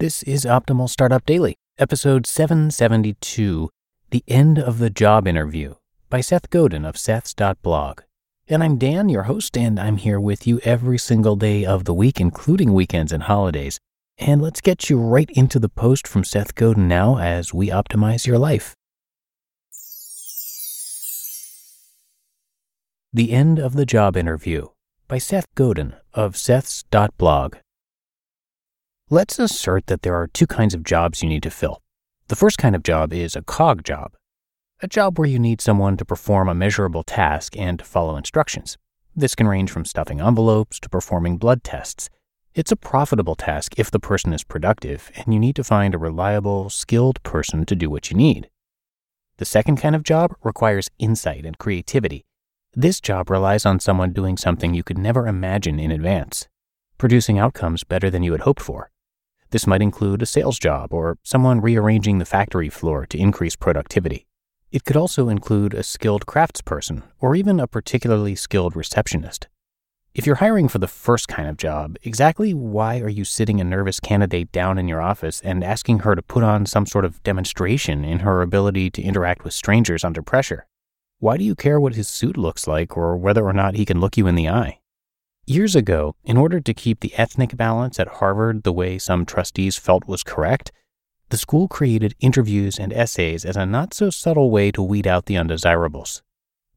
This is Optimal Startup Daily, episode 772 The End of the Job Interview by Seth Godin of Seths.blog. And I'm Dan, your host, and I'm here with you every single day of the week, including weekends and holidays. And let's get you right into the post from Seth Godin now as we optimize your life. The End of the Job Interview by Seth Godin of Seths.blog. Let's assert that there are two kinds of jobs you need to fill. The first kind of job is a cog job, a job where you need someone to perform a measurable task and to follow instructions. This can range from stuffing envelopes to performing blood tests. It's a profitable task if the person is productive, and you need to find a reliable, skilled person to do what you need. The second kind of job requires insight and creativity. This job relies on someone doing something you could never imagine in advance, producing outcomes better than you had hoped for. This might include a sales job or someone rearranging the factory floor to increase productivity. It could also include a skilled craftsperson or even a particularly skilled receptionist. If you're hiring for the first kind of job, exactly why are you sitting a nervous candidate down in your office and asking her to put on some sort of demonstration in her ability to interact with strangers under pressure? Why do you care what his suit looks like or whether or not he can look you in the eye? Years ago, in order to keep the ethnic balance at Harvard the way some trustees felt was correct, the school created interviews and essays as a not so subtle way to weed out the undesirables.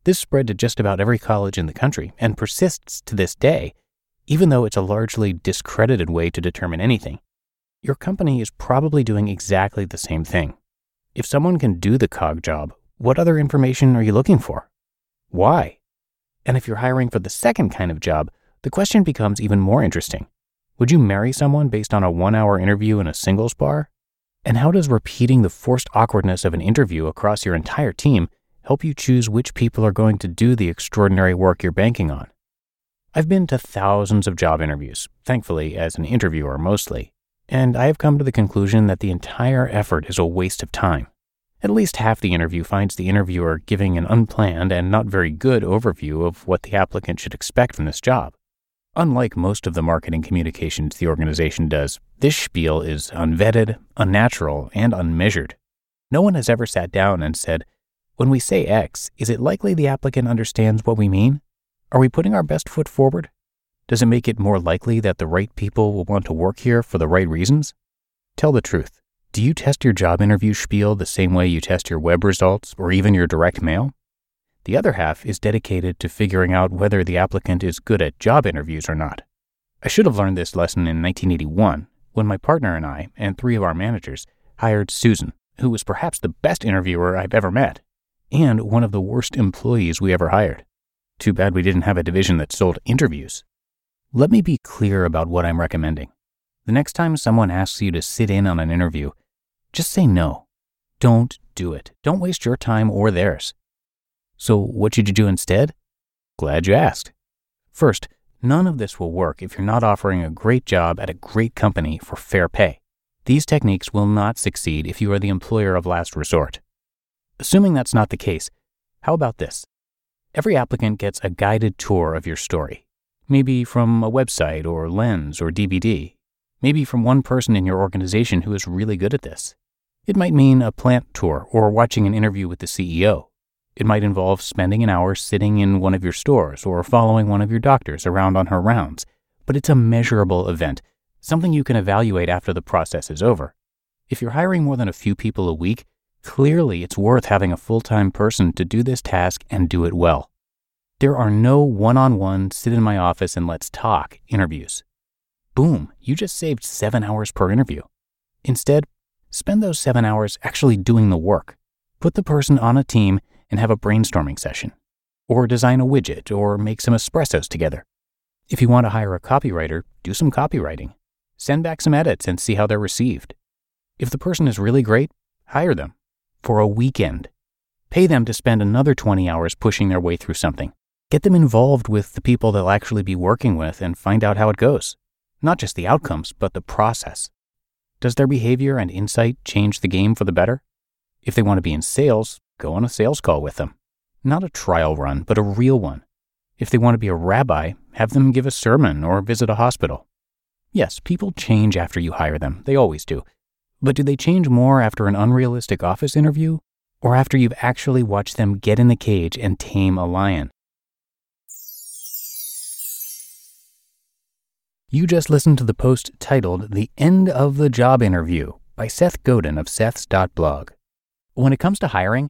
This spread to just about every college in the country and persists to this day, even though it's a largely discredited way to determine anything. Your company is probably doing exactly the same thing. If someone can do the cog job, what other information are you looking for? Why? And if you're hiring for the second kind of job, the question becomes even more interesting. Would you marry someone based on a one hour interview in a singles bar? And how does repeating the forced awkwardness of an interview across your entire team help you choose which people are going to do the extraordinary work you're banking on? I've been to thousands of job interviews, thankfully, as an interviewer mostly, and I have come to the conclusion that the entire effort is a waste of time. At least half the interview finds the interviewer giving an unplanned and not very good overview of what the applicant should expect from this job. Unlike most of the marketing communications the organization does, this spiel is unvetted, unnatural, and unmeasured. No one has ever sat down and said, When we say X, is it likely the applicant understands what we mean? Are we putting our best foot forward? Does it make it more likely that the right people will want to work here for the right reasons? Tell the truth. Do you test your job interview spiel the same way you test your web results or even your direct mail? The other half is dedicated to figuring out whether the applicant is good at job interviews or not. I should have learned this lesson in 1981 when my partner and I, and three of our managers, hired Susan, who was perhaps the best interviewer I've ever met, and one of the worst employees we ever hired. Too bad we didn't have a division that sold interviews. Let me be clear about what I'm recommending. The next time someone asks you to sit in on an interview, just say no. Don't do it. Don't waste your time or theirs. So, what should you do instead? Glad you asked. First, none of this will work if you're not offering a great job at a great company for fair pay. These techniques will not succeed if you are the employer of last resort. Assuming that's not the case, how about this? Every applicant gets a guided tour of your story, maybe from a website or lens or DVD, maybe from one person in your organization who is really good at this. It might mean a plant tour or watching an interview with the CEO. It might involve spending an hour sitting in one of your stores or following one of your doctors around on her rounds, but it's a measurable event something you can evaluate after the process is over. If you're hiring more than a few people a week, clearly it's worth having a full time person to do this task and do it well. There are no one on one, sit in my office and let's talk interviews. Boom, you just saved seven hours per interview. Instead, spend those seven hours actually doing the work. Put the person on a team and have a brainstorming session, or design a widget, or make some espressos together. If you want to hire a copywriter, do some copywriting. Send back some edits and see how they're received. If the person is really great, hire them for a weekend. Pay them to spend another 20 hours pushing their way through something. Get them involved with the people they'll actually be working with and find out how it goes. Not just the outcomes, but the process. Does their behavior and insight change the game for the better? If they want to be in sales, go on a sales call with them. Not a trial run, but a real one. If they want to be a rabbi, have them give a sermon or visit a hospital. Yes, people change after you hire them, they always do. But do they change more after an unrealistic office interview or after you've actually watched them get in the cage and tame a lion? You just listened to the post titled The End of the Job Interview by Seth Godin of Seth's.blog. When it comes to hiring,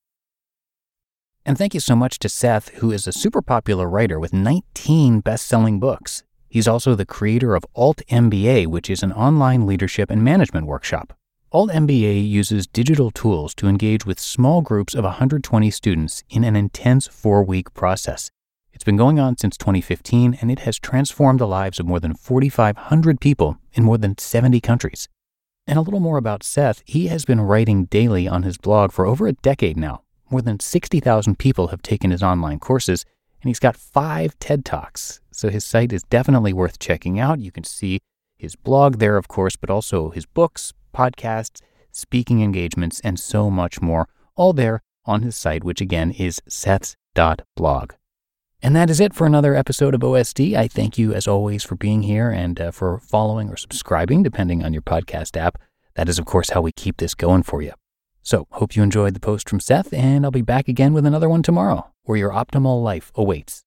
And thank you so much to Seth, who is a super popular writer with 19 best selling books. He's also the creator of Alt MBA, which is an online leadership and management workshop. Alt MBA uses digital tools to engage with small groups of 120 students in an intense four week process. It's been going on since 2015 and it has transformed the lives of more than 4,500 people in more than 70 countries. And a little more about Seth, he has been writing daily on his blog for over a decade now. More than 60,000 people have taken his online courses, and he's got five TED Talks. So his site is definitely worth checking out. You can see his blog there, of course, but also his books, podcasts, speaking engagements, and so much more, all there on his site, which again is seths.blog. And that is it for another episode of OSD. I thank you, as always, for being here and uh, for following or subscribing, depending on your podcast app. That is, of course, how we keep this going for you. So, hope you enjoyed the post from Seth, and I'll be back again with another one tomorrow, where your optimal life awaits.